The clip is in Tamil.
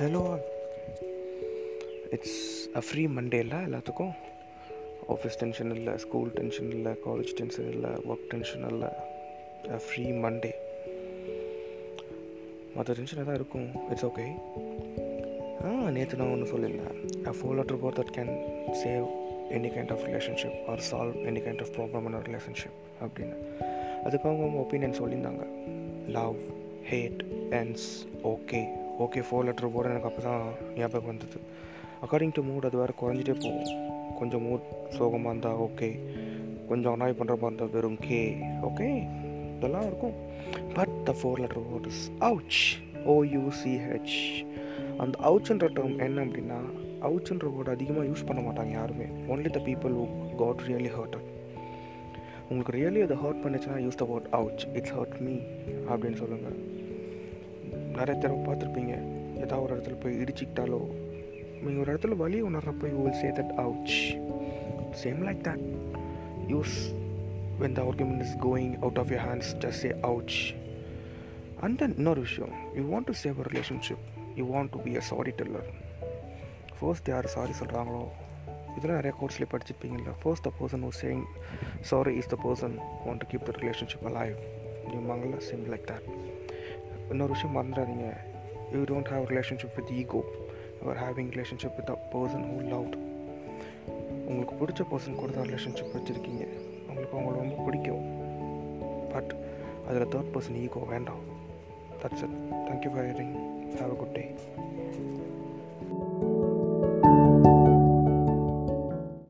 Hello it's a free Monday இல்லை எல்லாத்துக்கும் ஆஃபீஸ் டென்ஷன் இல்லை ஸ்கூல் டென்ஷன் இல்லை காலேஜ் டென்ஷன் இல்லை ஒர்க் டென்ஷன் இல்லை. அ ஃப்ரீ மண்டே மற்ற டென்ஷனாக தான் இருக்கும் இட்ஸ் ஓகே ஆ நேற்று நான் ஒன்று சொல்லியிருந்தேன். A four letter bore that can save any kind of relationship or solve any kind of problem in relationship அப்படின்னு. அதுக்கு அவங்க அவங்க ஒப்பீனியன் சொல்லியிருந்தாங்க. Love hate ends okay okay four letter போட எனக்கு அப்போ தான் ஞாபகம் வந்தது. அக்கார்டிங் டு மூட் அது வேறு குறைஞ்சிட்டே போகும். கொஞ்சம் மூட் சோகமாக இருந்தால் ஓகே கொஞ்சம் அனாய் பண்ணுற மாதிரி இருந்தால் வெறும் கே ஓகே இதெல்லாம் இருக்கும். But the four letter word is ouch O U C H அந்த அவுச்சுன்ற டேர்ம் என்ன அப்படின்னா அவுச்சுன்ற வேர்டு அதிகமாக யூஸ் பண்ண மாட்டாங்க யாருமே. Only the people who got really hurt உங்களுக்கு ரியலி அதை ஹர்ட் பண்ணுச்சுன்னா use the word ouch it's hurt me அப்படின்னு சொல்லுங்கள் நிறைய தடவை பார்த்துருப்பீங்க. ஏதாவது ஒரு இடத்துல போய் இடிச்சிக்கிட்டாலோ நீங்கள் ஒரு இடத்துல வலி உணர்றப்போ you will say that ouch same like that use when the argument is going out of your hands just say ouch and then இன்னொரு விஷயம் you want to save a relationship you want to be a sorry teller first யார் சாரி சொல்கிறாங்களோ இதெல்லாம் நிறைய கோர்ஸ்லேயே படிச்சிருப்பீங்கல்ல. First the person who saying sorry is the person want to keep the relationship alive Mangala same like that இன்னொரு விஷயம் மறந்துடாதீங்க. You don't have relationship with ego you're having relationship with a person who loved உங்களுக்கு பிடிச்ச பர்சன் கூட தான் ரிலேஷன்ஷிப் வச்சுருக்கீங்க. உங்களுக்கு அவங்கள ரொம்ப பிடிக்கும். பட் அதில் தேர்ட் பர்சன் ஈகோ வேண்டாம். That's it thank you for hearing have a good day